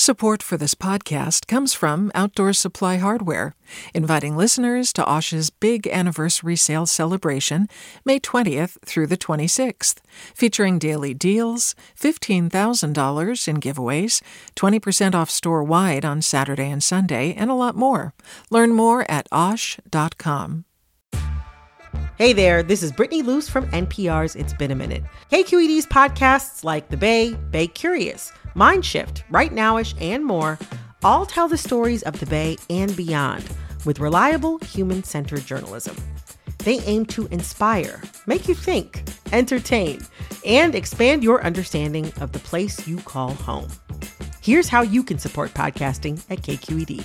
Support for this podcast comes from Outdoor Supply Hardware, inviting listeners to Osh's big anniversary sale celebration, May 20th through the 26th, featuring daily deals, $15,000 in giveaways, 20% off store wide on Saturday and Sunday, and a lot more. Learn more at osh.com. Hey there, this is Brittany Luce from NPR's It's Been a Minute. KQED's podcasts like The Bay, Bay Curious, Mindshift, Right Nowish, and more all tell the stories of the Bay and beyond with reliable, human centered journalism. They aim to inspire, make you think, entertain, and expand your understanding of the place you call home. Here's how you can support podcasting at KQED.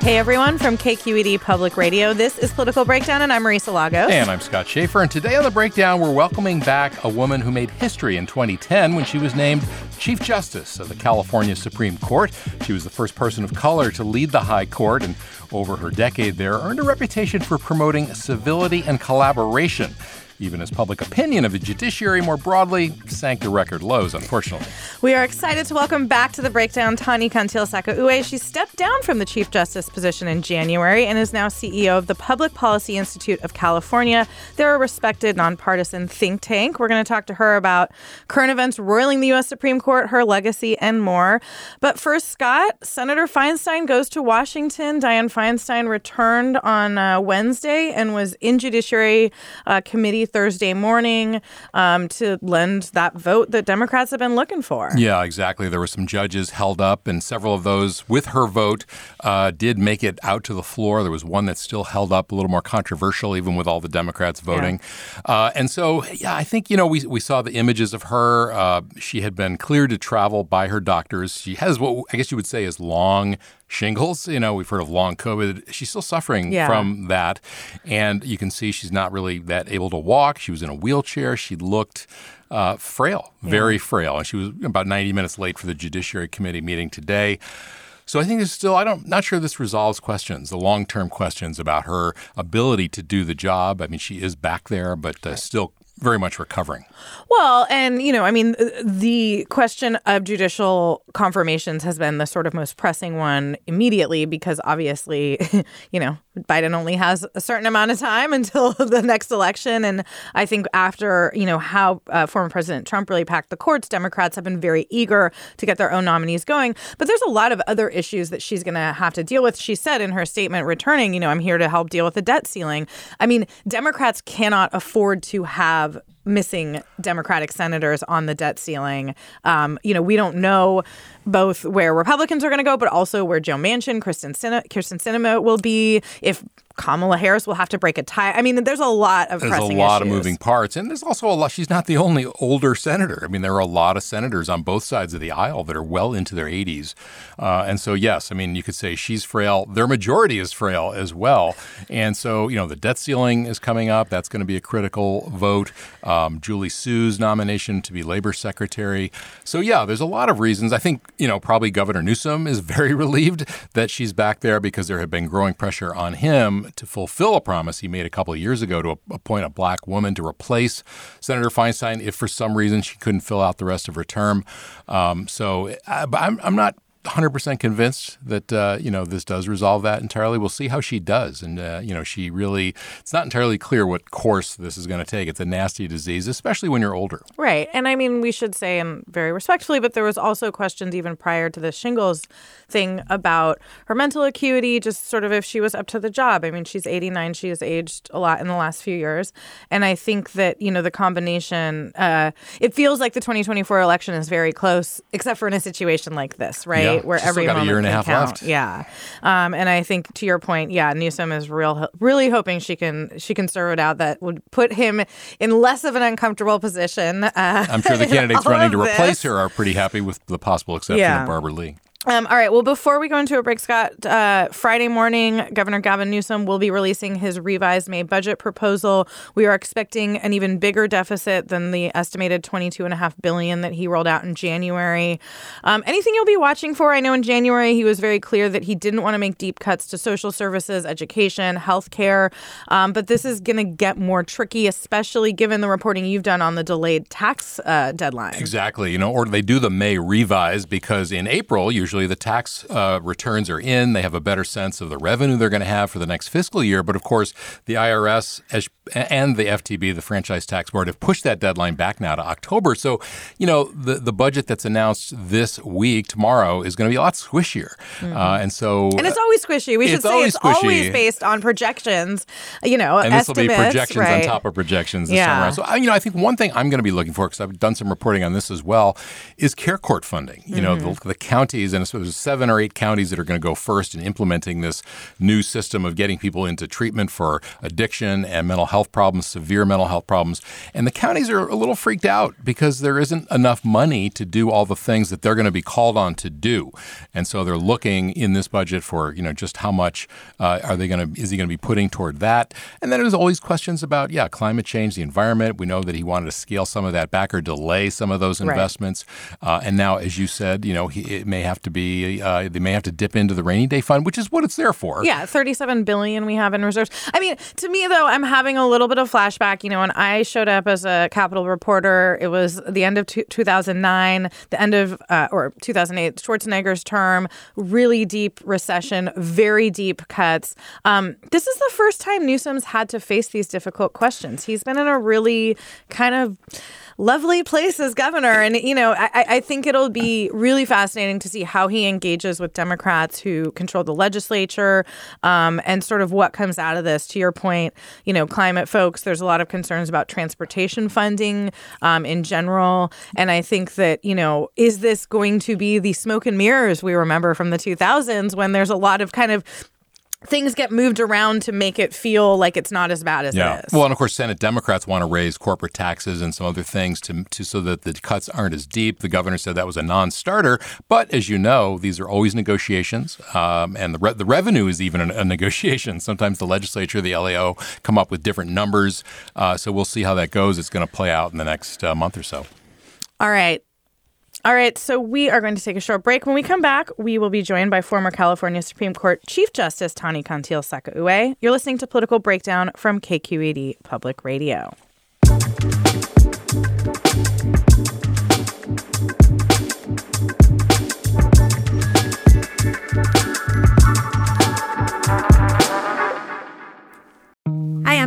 Hey everyone from KQED Public Radio. This is Political Breakdown, and I'm Marisa Lagos. And I'm Scott Shafer. And today on the Breakdown, we're welcoming back a woman who made history in 2010 when she was named Chief Justice of the California Supreme Court. She was the first person of color to lead the High Court, and over her decade there, earned a reputation for promoting civility and collaboration even as public opinion of the judiciary more broadly sank to record lows, unfortunately. We are excited to welcome back to the breakdown Tani Cantil Sakauye. She stepped down from the Chief Justice position in January and is now CEO of the Public Policy Institute of California. They're a respected nonpartisan think tank. We're going to talk to her about current events roiling the U.S. Supreme Court, her legacy, and more. But first, Scott, Senator Feinstein goes to Washington. Dianne Feinstein returned on uh, Wednesday and was in Judiciary uh, Committee Thursday morning um, to lend that vote that Democrats have been looking for. Yeah, exactly. There were some judges held up, and several of those with her vote uh, did make it out to the floor. There was one that still held up, a little more controversial, even with all the Democrats voting. Yeah. Uh, and so, yeah, I think, you know, we, we saw the images of her. Uh, she had been cleared to travel by her doctors. She has what I guess you would say is long shingles. You know, we've heard of long COVID. She's still suffering yeah. from that. And you can see she's not really that able to walk. She was in a wheelchair. She looked uh, frail, yeah. very frail. And she was about 90 minutes late for the Judiciary Committee meeting today. So I think there's still I don't not sure this resolves questions, the long term questions about her ability to do the job. I mean, she is back there, but uh, still very much recovering. Well, and you know, I mean, the question of judicial confirmations has been the sort of most pressing one immediately because obviously, you know, Biden only has a certain amount of time until the next election, and I think after you know how uh, former President Trump really packed the courts, Democrats have been very eager to get their own nominees going. But there's a lot of other issues that she's going to have to deal with. She said in her statement returning, you know, I'm here to help deal with the debt ceiling. I mean, Democrats cannot afford to have missing Democratic senators on the debt ceiling. Um, you know, we don't know both where Republicans are going to go, but also where Joe Manchin, Kristen Sin- Kyrsten Sinema will be. If Kamala Harris will have to break a tie. I mean, there's a lot of there's a lot issues. of moving parts, and there's also a lot. She's not the only older senator. I mean, there are a lot of senators on both sides of the aisle that are well into their 80s, uh, and so yes, I mean, you could say she's frail. Their majority is frail as well, and so you know the debt ceiling is coming up. That's going to be a critical vote. Um, Julie Su's nomination to be labor secretary. So yeah, there's a lot of reasons. I think you know probably Governor Newsom is very relieved that she's back there because there had been growing pressure on him to fulfill a promise he made a couple of years ago to appoint a black woman to replace Senator Feinstein if for some reason she couldn't fill out the rest of her term. Um, so uh, I'm, I'm not 100% convinced that uh, you know this does resolve that entirely. We'll see how she does, and uh, you know she really it's not entirely clear what course this is going to take. It's a nasty disease, especially when you're older. Right, and I mean we should say, and very respectfully, but there was also questions even prior to the shingles thing about her mental acuity, just sort of if she was up to the job. I mean she's 89, she has aged a lot in the last few years, and I think that you know the combination. Uh, it feels like the 2024 election is very close, except for in a situation like this, right? Yeah right? Where She's every got a year and a half count. left. Yeah, um, and I think to your point, yeah, Newsom is real, really hoping she can she can serve it out that would put him in less of an uncomfortable position. Uh, I'm sure the candidates running to this. replace her are pretty happy with the possible exception Yeah. of Barbara Lee. Um, all right. Well, before we go into a break, Scott, uh, Friday morning, Governor Gavin Newsom will be releasing his revised May budget proposal. We are expecting an even bigger deficit than the estimated twenty-two and a half billion that he rolled out in January. Um, anything you'll be watching for? I know in January he was very clear that he didn't want to make deep cuts to social services, education, healthcare, um, but this is going to get more tricky, especially given the reporting you've done on the delayed tax uh, deadline. Exactly. You know, or they do the May revise because in April, usually the tax uh, returns are in. They have a better sense of the revenue they're going to have for the next fiscal year. But of course, the IRS and the FTB, the Franchise Tax Board, have pushed that deadline back now to October. So, you know, the, the budget that's announced this week, tomorrow, is going to be a lot squishier. Mm-hmm. Uh, and so. And it's always squishy. We should say it's squishy. always based on projections, you know, and this will be projections right? on top of projections this yeah. So, you know, I think one thing I'm going to be looking for, because I've done some reporting on this as well, is care court funding. You mm-hmm. know, the, the counties and and so there's seven or eight counties that are going to go first in implementing this new system of getting people into treatment for addiction and mental health problems, severe mental health problems. And the counties are a little freaked out because there isn't enough money to do all the things that they're going to be called on to do. And so they're looking in this budget for, you know, just how much uh, are they going to, is he going to be putting toward that? And then there's always questions about, yeah, climate change, the environment. We know that he wanted to scale some of that back or delay some of those investments. Right. Uh, and now, as you said, you know, he, it may have to to be uh, they may have to dip into the rainy day fund, which is what it's there for. Yeah, 37 billion we have in reserves. I mean, to me though, I'm having a little bit of flashback. You know, when I showed up as a Capitol reporter, it was the end of 2009, the end of uh, or 2008, Schwarzenegger's term, really deep recession, very deep cuts. Um, this is the first time Newsom's had to face these difficult questions. He's been in a really kind of lovely place as governor. And, you know, I, I think it'll be really fascinating to see how he engages with Democrats who control the legislature um, and sort of what comes out of this. To your point, you know, climate folks, there's a lot of concerns about transportation funding um, in general. And I think that, you know, is this going to be the smoke and mirrors we remember from the 2000s when there's a lot of kind of things get moved around to make it feel like it's not as bad as yeah. it is. Well, and of course, Senate Democrats want to raise corporate taxes and some other things to, to so that the cuts aren't as deep. The governor said that was a non-starter, but as you know, these are always negotiations, um, and the re- the revenue is even a, a, negotiation. Sometimes the legislature, the LAO, come up with different numbers. Uh, so we'll see how that goes. It's going to play out in the next uh, month or so. All right. All right, so we are going to take a short break. When we come back, we will be joined by former California Supreme Court Chief Justice Tani Cantil Sakauye. You're listening to Political Breakdown from KQED Public Radio.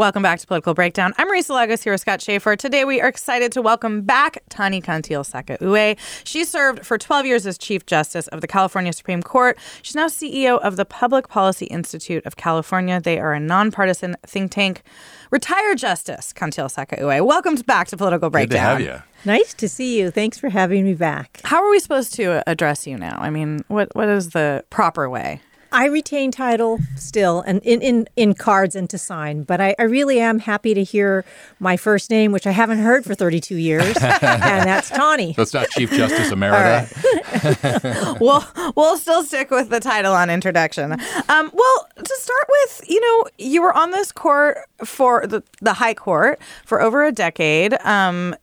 Welcome back to Political Breakdown. I'm Marisa Lagos here with Scott Shafer. Today we are excited to welcome back Tani Cantil Sakauye. She served for 12 years as Chief Justice of the California Supreme Court. She's now CEO of the Public Policy Institute of California. They are a nonpartisan think tank. Retired Justice Cantil Sakauye. Welcome back to Political Breakdown. Good to have you. Nice to see you. Thanks for having me back. How are we supposed to address you now? I mean, what what is the proper way? I retain title still and in, in, in cards and to sign, but I, I really am happy to hear my first name, which I haven't heard for 32 years, and that's Tani. So it's not Chief Justice Emerita. Right. we'll, we'll still stick with the title on introduction. Um, well, to start with, you know, you were on this court for the, the High Court for over a decade. Um,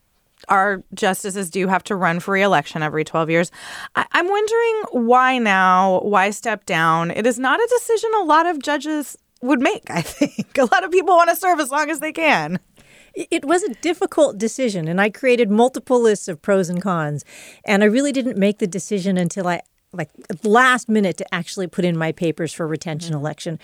our justices do have to run for reelection every 12 years. I- I'm wondering why now? Why step down? It is not a decision a lot of judges would make, I think. A lot of people want to serve as long as they can. It was a difficult decision, and I created multiple lists of pros and cons. And I really didn't make the decision until I like last minute to actually put in my papers for retention mm-hmm. election.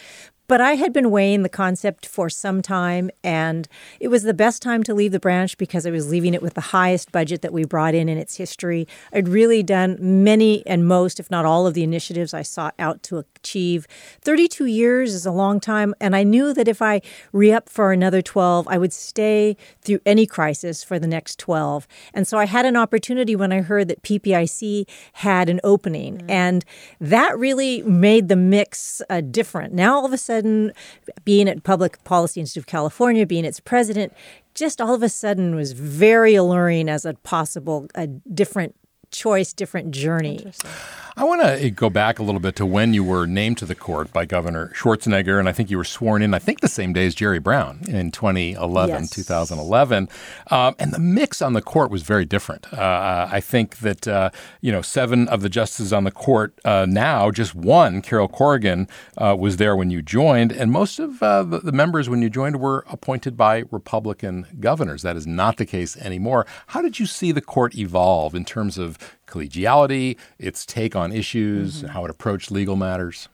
But I had been weighing the concept for some time, and it was the best time to leave the branch because I was leaving it with the highest budget that we brought in in its history. I'd really done many and most, if not all, of the initiatives I sought out to achieve. 32 years is a long time, and I knew that if I re up for another 12, I would stay through any crisis for the next 12. And so I had an opportunity when I heard that PPIC had an opening, mm-hmm. and that really made the mix uh, different. Now, all of a sudden, sudden, being at Public Policy Institute of California, being its president, just all of a sudden was very alluring as a possible, a different choice, different journey. I want to go back a little bit to when you were named to the court by Governor Schwarzenegger, and I think you were sworn in, I think the same day as Jerry Brown in 2011, yes. 2011. Um, and the mix on the court was very different. Uh, I think that, uh, you know, seven of the justices on the court uh, now, just one, Carol Corrigan, uh, was there when you joined, and most of uh, the, the members when you joined were appointed by Republican governors. That is not the case anymore. How did you see the court evolve in terms of collegiality, its take on issues, mm-hmm. how it approached legal matters?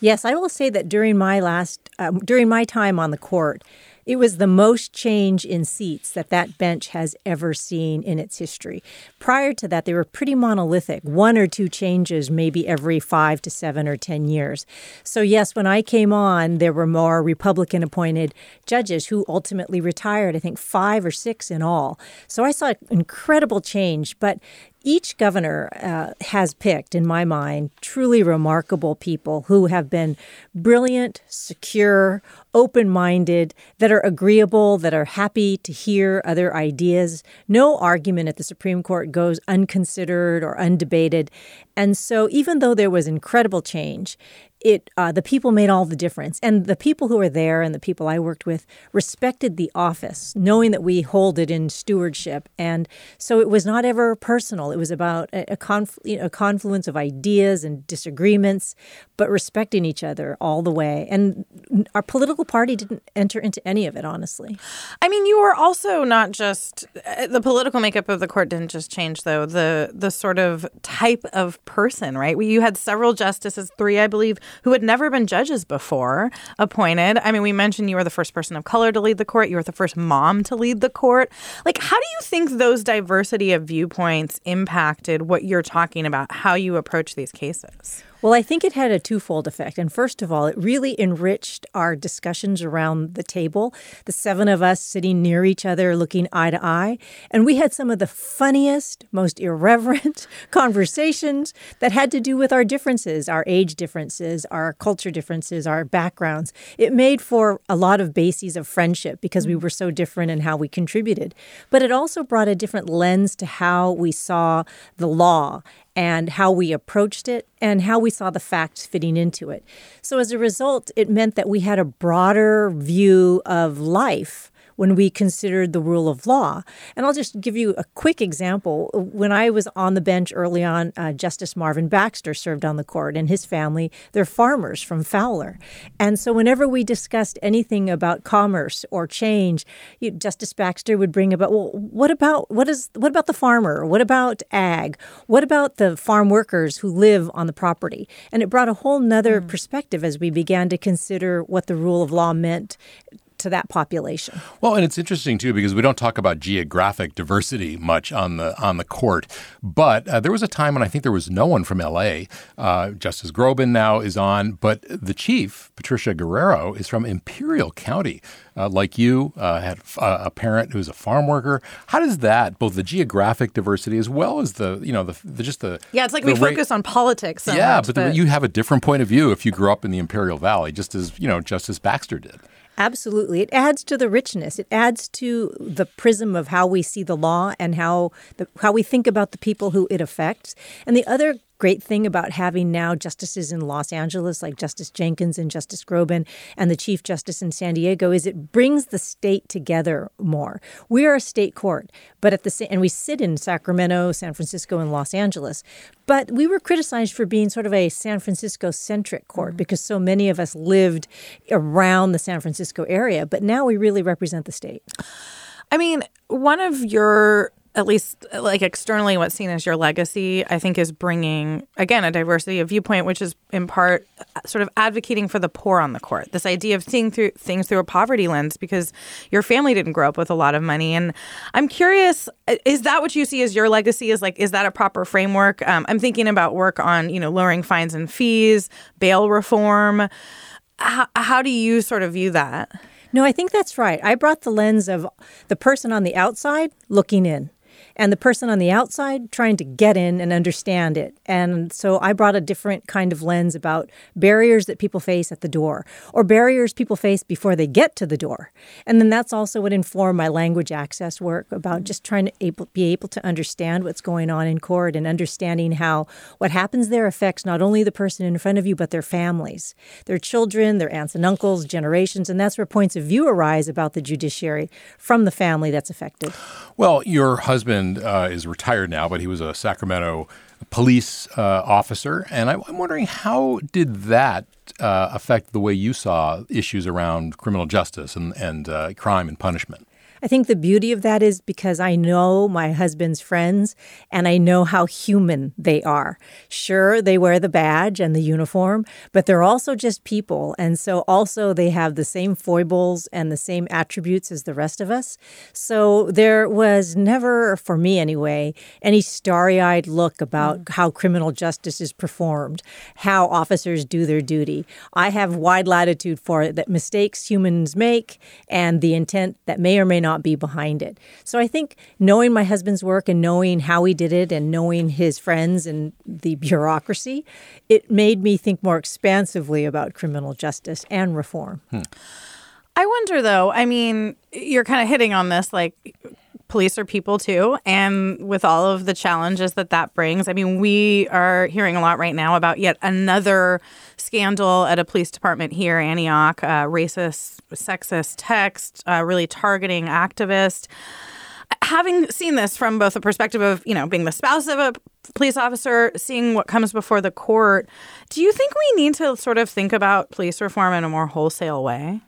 Yes, I will say that during my last, um, during my time on the court, it was the most change in seats that that bench has ever seen in its history. Prior to that, they were pretty monolithic, one or two changes maybe every five to seven or 10 years. So, yes, when I came on, there were more Republican appointed judges who ultimately retired, I think five or six in all. So I saw incredible change. But each governor uh, has picked, in my mind, truly remarkable people who have been brilliant, secure, open minded, that are agreeable, that are happy to hear other ideas. No argument at the Supreme Court goes unconsidered or undebated. And so, even though there was incredible change, it uh, the people made all the difference. And the people who were there and the people i worked with respected the office knowing that we hold it in stewardship. And so it was not ever personal. It was about a, a, conf- you know, a confluence of ideas and disagreements but respecting each other all the way. And our political party didn't enter into any of it honestly. I mean you were also not just uh, the political makeup of the court didn't just change though. The the sort of type of person right you had several justices three i believe who had never been judges before appointed. I mean, we mentioned you were the first person of color to lead the court, you were the first mom to lead the court. Like, how do you think those diversity of viewpoints impacted what you're talking about, how you approach these cases? Well, I think it had a twofold effect. And first of all, it really enriched our discussions around the table, the seven of us sitting near each other, looking eye to eye. And we had some of the funniest, most irreverent conversations that had to do with our differences, our age differences, our culture differences, our backgrounds. It made for a lot of bases of friendship because we mm. were so different in how we contributed. But it also brought a different lens to how we saw the law and how we approached it and how we saw the facts fitting into it. So, as a result, it meant that we had a broader view of life when we considered the rule of law. And I'll just give you a quick example. When I was on the bench early on, uh, Justice Marvin Baxter served on the court, and his family, they're farmers from Fowler. And so whenever we discussed anything about commerce or change, you, Justice Baxter would bring about, well, what about what is what about the farmer? What about ag? What about the farm workers who live on the property? And it brought a whole nother mm. perspective as we began to consider what the rule of law meant to that population. Well, and it's interesting too because we don't talk about geographic diversity much on the on the court, but uh, there was a time when I think there was no one from L.A. Uh, Justice Groban now is on, but the chief Patricia Guerrero is from Imperial County. Uh, like you, uh, had uh, a parent who's a farm worker. How does that, both the geographic diversity as well as the, you know, the, the just the yeah, it's like we ra- focus on politics. So yeah, much, but, but you have a different point of view if you grew up in the Imperial Valley, just as you know, Justice Baxter did. Absolutely. It adds to the richness. It adds to the prism of how we see the law and how the, how we think about the people who it affects. And the other great thing about having now justices in Los Angeles like Justice Jenkins and Justice Groban and the Chief Justice in San Diego is it brings the state together more. We are a state court, but at the and we sit in Sacramento, San Francisco, and Los Angeles. But we were criticized for being sort of a San Francisco centric court mm-hmm. because so many of us lived around the San Francisco area. But now we really represent the state. I mean, one of your at least like externally what's seen as your legacy i think is bringing again a diversity of viewpoint which is in part uh, sort of advocating for the poor on the court. This idea of seeing through things through a poverty lens because your family didn't grow up with a lot of money. And i'm curious uh, is that what you see as your legacy? Is like is that a proper framework? Um, i'm thinking about work on you know lowering fines and fees bail reform. How, how do you sort of view that? No, I think that's right. I brought the lens of the person on the outside looking in and the person on the outside trying to get in and understand it. And so I brought a different kind of lens about barriers that people face at the door or barriers people face before they get to the door. And then that's also what informed my language access work about mm-hmm. just trying to able, be able to understand what's going on in court and understanding how what happens there affects not only the person in front of you, but their families, their children, their aunts and uncles, generations. And that's where points of view arise about the judiciary from the family that's affected. Well, your husband uh, is retired now, but he was a Sacramento police uh, officer. And I, am wondering how did that uh, affect the way you saw issues around criminal justice and, and uh, crime and punishment? I think the beauty of that is because I know my husband's friends and I know how human they are. Sure, they wear the badge and the uniform, but they're also just people. And so also they have the same foibles and the same attributes as the rest of us. So there was never, for me anyway, any starry eyed look about mm. how criminal justice is performed, how officers do their duty. I have wide latitude for it that mistakes humans make and the intent that may or may not not be behind it. So I think knowing my husband's work and knowing how he did it and knowing his friends and the bureaucracy, it made me think more expansively about criminal justice and reform. Hmm. I wonder though, I mean, you're kind of hitting on this like police are people too. And with all of the challenges that that brings, I mean, we are hearing a lot right now about yet another scandal at a police department here, Antioch, uh, racist, sexist text, uh, really targeting activists. Having seen this from both the perspective of, you know, being the spouse of a police officer, seeing what comes before the court, do you think we need to sort of think about police reform in a more wholesale way?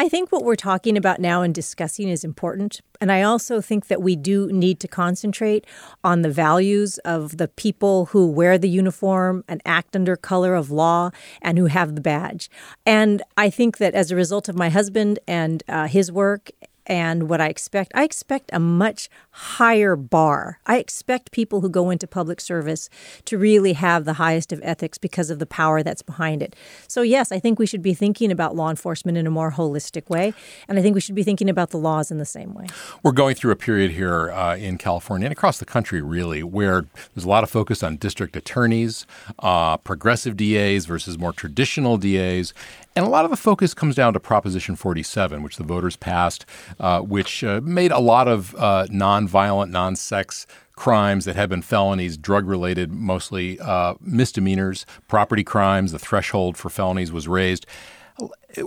I think what we're talking about now and discussing is important. And I also think that we do need to concentrate on the values of the people who wear the uniform and act under color of law and who have the badge. And I think that as a result of my husband and uh, his work and what I expect. I expect a much higher bar. I expect people who go into public service to really have the highest of ethics because of the power that's behind it. So, yes, I think we should be thinking about law enforcement in a more holistic way. And I think we should be thinking about the laws in the same way. We're going through a period here uh, in California and across the country, really, where there's a lot of focus on district attorneys, uh, progressive DAs versus more traditional DAs. And a lot of the focus comes down to Proposition 47, which the voters passed, uh, which uh, made a lot of uh, nonviolent, non sex crimes that have been felonies, drug related, mostly uh, misdemeanors, property crimes. The threshold for felonies was raised.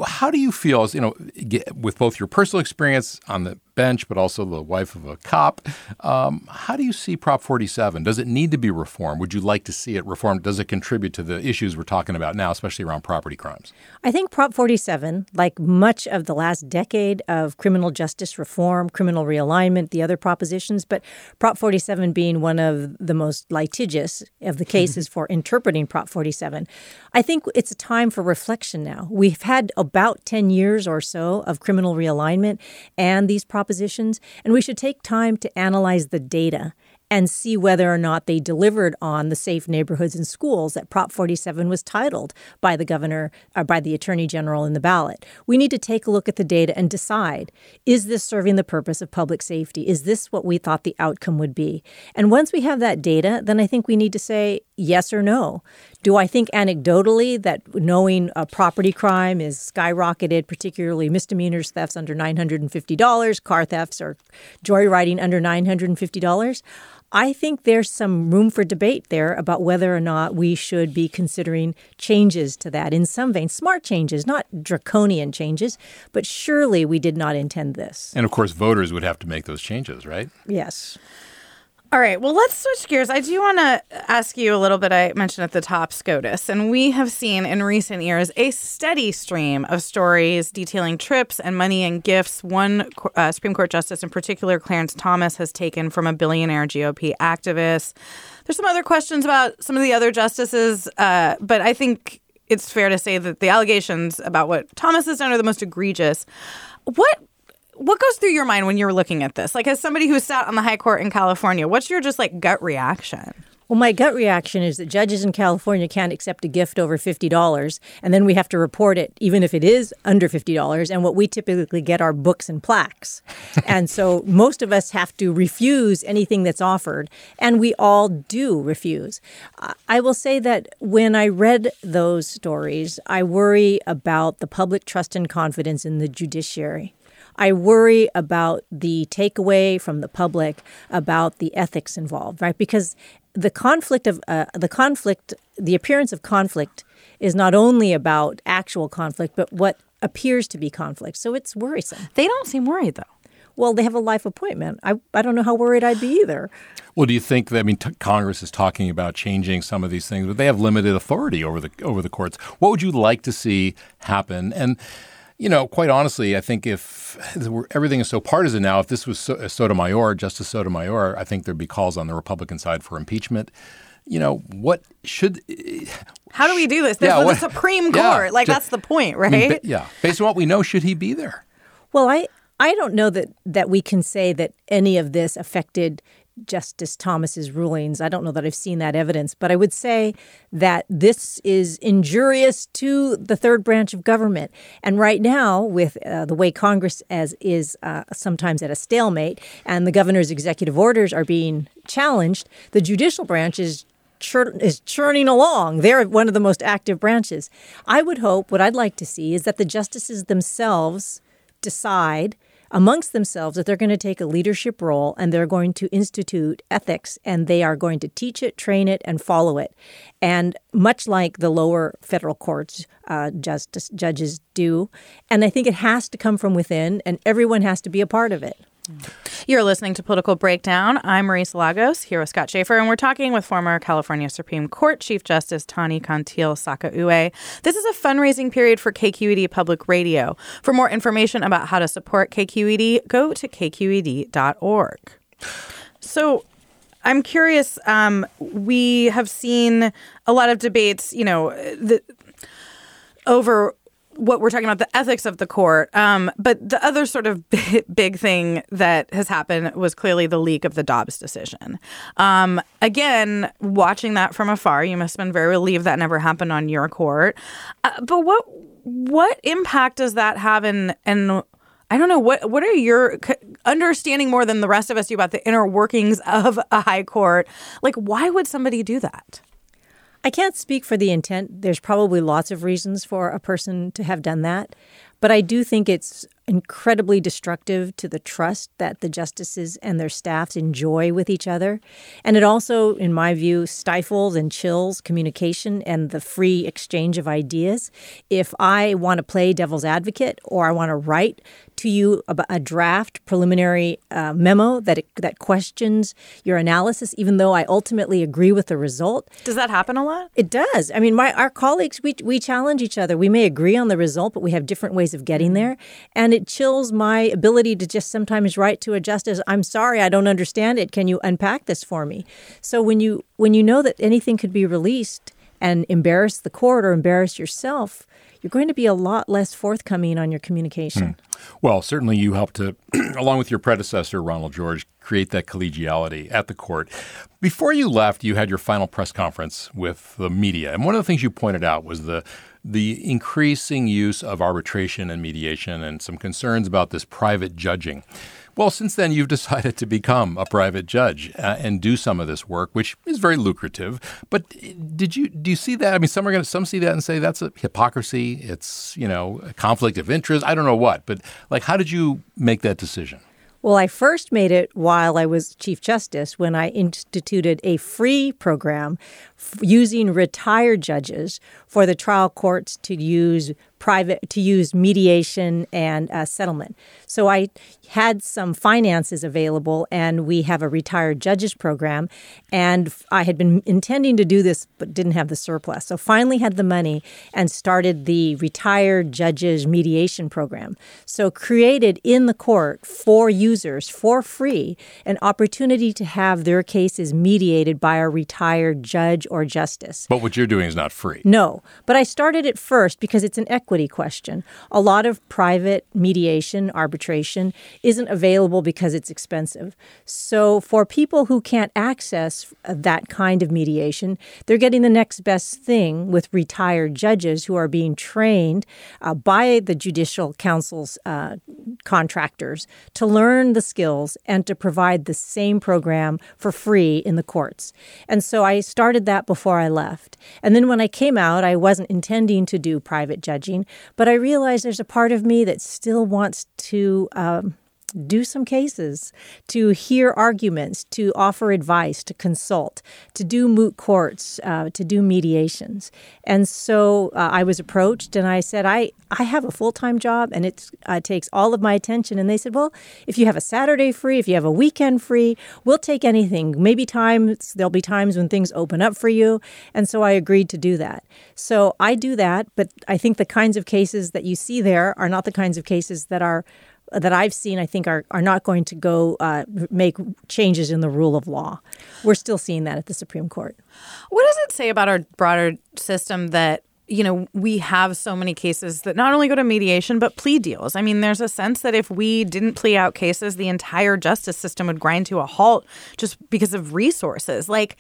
How do you feel, as, you know, with both your personal experience on the bench, but also the wife of a cop. Um, how do you see Prop 47? Does it need to be reformed? Would you like to see it reformed? Does it contribute to the issues we're talking about now, especially around property crimes? I think Prop 47, like much of the last decade of criminal justice reform, criminal realignment, the other propositions, but Prop 47 being one of the most litigious of the cases for interpreting Prop 47, I think it's a time for reflection now. We've had about 10 years or so of criminal realignment, and these propositions and we should take time to analyze the data and see whether or not they delivered on the safe neighborhoods and schools that Prop 47 was titled by the governor or uh, by the attorney general in the ballot. We need to take a look at the data and decide is this serving the purpose of public safety? Is this what we thought the outcome would be? And once we have that data, then I think we need to say yes or no. Do I think anecdotally that knowing a property crime is skyrocketed, particularly misdemeanors, thefts under $950, car thefts or joyriding under $950? I think there's some room for debate there about whether or not we should be considering changes to that in some vein, smart changes, not draconian changes, but surely we did not intend this. And of course, voters would have to make those changes, right? Yes. All right. Well, let's switch gears. I do want to ask you a little bit. I mentioned at the top SCOTUS, and we have seen in recent years a steady stream of stories detailing trips and money and gifts. One uh, Supreme Court justice, in particular, Clarence Thomas, has taken from a billionaire GOP activist. There's some other questions about some of the other justices, uh, but I think it's fair to say that the allegations about what Thomas has done are the most egregious. What what goes through your mind when you're looking at this? Like, as somebody who sat on the high court in California, what's your just like gut reaction? Well, my gut reaction is that judges in California can't accept a gift over $50, and then we have to report it, even if it is under $50. And what we typically get are books and plaques. and so most of us have to refuse anything that's offered, and we all do refuse. I will say that when I read those stories, I worry about the public trust and confidence in the judiciary. I worry about the takeaway from the public about the ethics involved, right? Because the conflict of uh, the conflict, the appearance of conflict, is not only about actual conflict, but what appears to be conflict. So it's worrisome. They don't seem worried though. Well, they have a life appointment. I, I don't know how worried I'd be either. Well, do you think that I mean t- Congress is talking about changing some of these things, but they have limited authority over the over the courts. What would you like to see happen? And you know, quite honestly, I think if everything is so partisan now, if this was uh, Sotomayor, Justice Sotomayor, I think there'd be calls on the Republican side for impeachment. You know, what should. Uh, How do we do this? This yeah, what, the Supreme Court. Yeah, like, that's the point, right? I mean, yeah. Based on what we know, should he be there? Well, I, I don't know that, that we can say that any of this affected Justice Thomas's rulings. I don't know that I've seen that evidence, but I would say that this is injurious to the third branch of government. And right now, with uh, the way Congress as is uh, sometimes at a stalemate, and the governor's executive orders are being challenged, the judicial branch is is churning along. They're one of the most active branches. I would hope what I'd like to see is that the justices themselves decide amongst themselves that they're going to take a leadership role and they're going to institute ethics and they are going to teach it, train it, and follow it. And much like the lower federal courts, uh, justice judges do. And I think it has to come from within, and everyone has to be a part of it. You're listening to Political Breakdown. I'm Marisa Lagos here with Scott Shafer, and we're talking with former California Supreme Court Chief Justice Tani Cantil Sakauye. This is a fundraising period for KQED Public Radio. For more information about how to support KQED, go to kqed.org. So, I'm curious. Um, we have seen a lot of debates, you know, the, over what we're talking about the ethics of the court. Um, but the other sort of big, big, thing that has happened was clearly the leak of the Dobbs decision. Um, again, watching that from afar, you must have been very relieved that never happened on your court. Uh, but what what impact does that have in and I don't know what what are your understanding more than the rest of us do about the inner workings of a high court? Like, why would somebody do that? I can't speak for the intent. There's probably lots of reasons for a person to have done that. But I do think it's incredibly destructive to the trust that the justices and their staffs enjoy with each other. And it also, in my view, stifles and chills communication and the free exchange of ideas. If I want to play devil's advocate or I want to write to you a draft preliminary uh, memo that it, that questions your analysis, even though I ultimately agree with the result. Does that happen a lot? It does. I mean, my our colleagues we we challenge each other. We may agree on the result, but we have different ways of getting mm-hmm. there, and it chills my ability to just sometimes write to a justice. I'm sorry, I don't understand it. Can you unpack this for me? So when you when you know that anything could be released and embarrass the court or embarrass yourself, you're going to be a lot less forthcoming on your communication. Hmm. Well, certainly you helped to, along with your predecessor, Ronald George, create that collegiality at the court. Before you left, you had your final press conference with the media. And one of the things you pointed out was the the increasing use of arbitration and mediation and some concerns about this private judging. Well, since then, you've decided to become a private judge uh, and do some of this work, which is very lucrative. But did you do you see that? I mean, some are going to some see that and say that's a hypocrisy. It's you know a conflict of interest. I don't know what, but like, how did you make that decision? Well, I first made it while I was Chief Justice when I instituted a free program f- using retired judges for the trial courts to use private to use mediation and uh, settlement. So I had some finances available, and we have a retired judges program. And I had been intending to do this, but didn't have the surplus. So finally had the money and started the retired judges mediation program. So created in the court for users for free an opportunity to have their cases mediated by a retired judge or justice. But what you're doing is not free. No, but I started it first because it's an equity question. A lot of private mediation, arbitration isn't available because it's expensive. So for people who can't access that kind of mediation, they're getting the next best thing with retired judges who are being trained uh, by the Judicial Council's uh, contractors to learn the skills and to provide the same program for free in the courts. And so I started that before I left. And then when I came out, I wasn't intending to do private judging, but I realize there's a part of me that still wants to. Um, do some cases, to hear arguments, to offer advice, to consult, to do moot courts, uh, to do mediations. And so uh, I was approached and I said, I, I have a full time job and it uh, takes all of my attention. And they said, Well, if you have a Saturday free, if you have a weekend free, we'll take anything. Maybe times, there'll be times when things open up for you. And so I agreed to do that. So I do that, but I think the kinds of cases that you see there are not the kinds of cases that are that I've seen, I think, are, are not going to go uh, make changes in the rule of law. We're still seeing that at the Supreme Court. What does it say about our broader system that you know, we have so many cases that not only go to mediation, but plea deals. I mean, there's a sense that if we didn't plea out cases, the entire justice system would grind to a halt just because of resources. Like,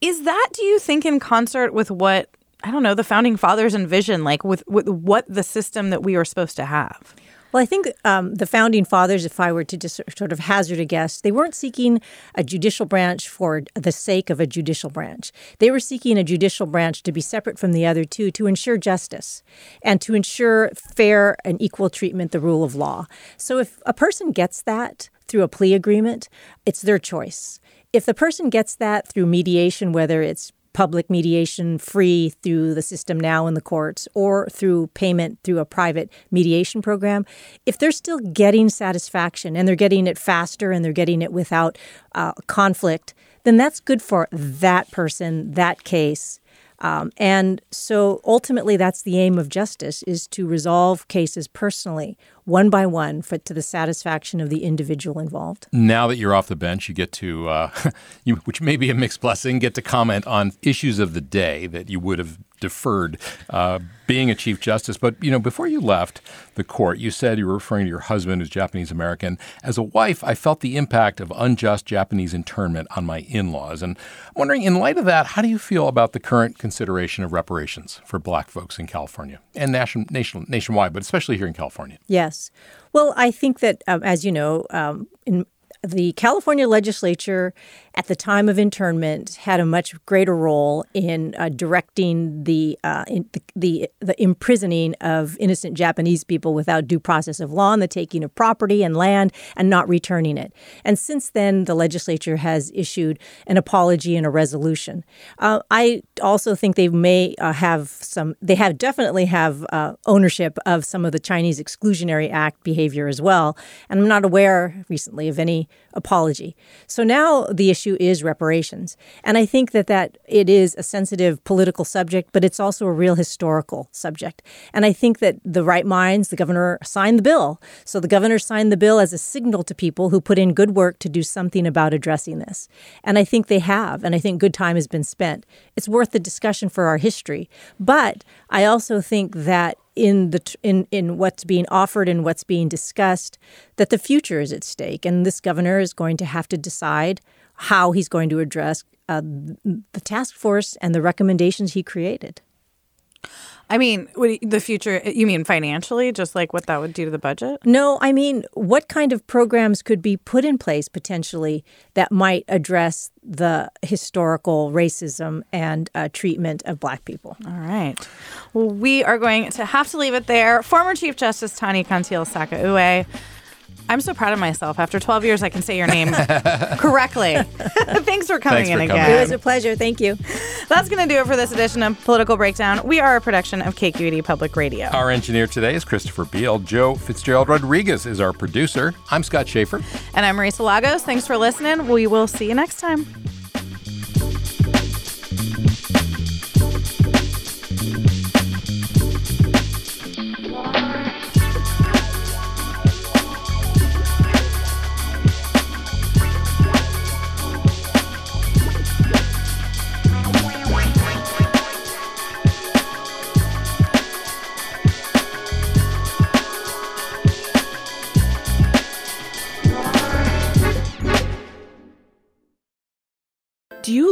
is that, do you think, in concert with what, I don't know, the founding fathers envisioned, like with, with what the system that we are supposed to have? Well, I think um, the founding fathers, if I were to just sort of hazard a guess, they weren't seeking a judicial branch for the sake of a judicial branch. They were seeking a judicial branch to be separate from the other two to ensure justice and to ensure fair and equal treatment, the rule of law. So if a person gets that through a plea agreement, it's their choice. If the person gets that through mediation, whether it's public mediation free through the system now in the courts or through payment through a private mediation program, if they're still getting satisfaction and they're getting it faster and they're getting it without uh, conflict, then that's good for that person, that case. Um, and so ultimately, that's the aim of justice: is to resolve cases personally one by one for to the satisfaction of the individual involved. Now that you're off the bench, you get to, uh, you, which may be a mixed blessing, get to comment on issues of the day that you would have deferred uh, being a chief justice. But you know, before you left the court, you said you were referring to your husband, who's Japanese American. As a wife, I felt the impact of unjust Japanese internment on my in-laws, and I'm wondering, in light of that, how do you feel about the current consideration of reparations for Black folks in California and nation, nation, nationwide, but especially here in California? Yes. Well, I think that, um, as you know, um, in the California legislature at the time of internment had a much greater role in uh, directing the, uh, in the, the, the imprisoning of innocent Japanese people without due process of law and the taking of property and land and not returning it. And since then, the legislature has issued an apology and a resolution. Uh, I also think they may uh, have some. They have definitely have uh, ownership of some of the Chinese Exclusionary Act behavior as well. And I'm not aware recently of any apology. So now the issue is reparations. And I think that that it is a sensitive political subject, but it's also a real historical subject. And I think that the right minds, the governor signed the bill. So the governor signed the bill as a signal to people who put in good work to do something about addressing this. And I think they have. And I think good time has been spent. It's worth the discussion for our history. But I also think that in the in in what's being offered and what's being discussed that the future is at stake and this governor is going to have to decide how he's going to address uh, the task force and the recommendations he created I mean, the future, you mean financially, just like what that would do to the budget? No, I mean, what kind of programs could be put in place potentially that might address the historical racism and uh, treatment of black people? All right. Well, we are going to have to leave it there. Former Chief Justice Tani Cantil Sakauye I'm so proud of myself. After 12 years, I can say your name correctly. Thanks for coming Thanks in for again. It was a pleasure. Thank you. That's going to do it for this edition of Political Breakdown. We are a production of KQED Public Radio. Our engineer today is Christopher Beal. Joe Fitzgerald Rodriguez is our producer. I'm Scott Shafer. And I'm Marisa Lagos. Thanks for listening. We will see you next time.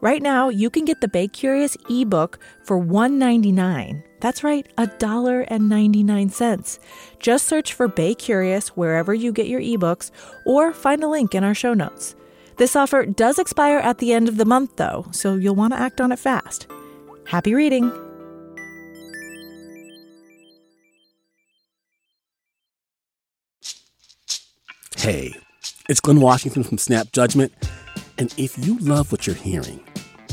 Right now, you can get the Bay Curious ebook for $1.99. That's right, $1.99. Just search for Bay Curious wherever you get your ebooks or find a link in our show notes. This offer does expire at the end of the month, though, so you'll want to act on it fast. Happy reading! Hey, it's Glynn Washington from Snap Judgment. And if you love what you're hearing,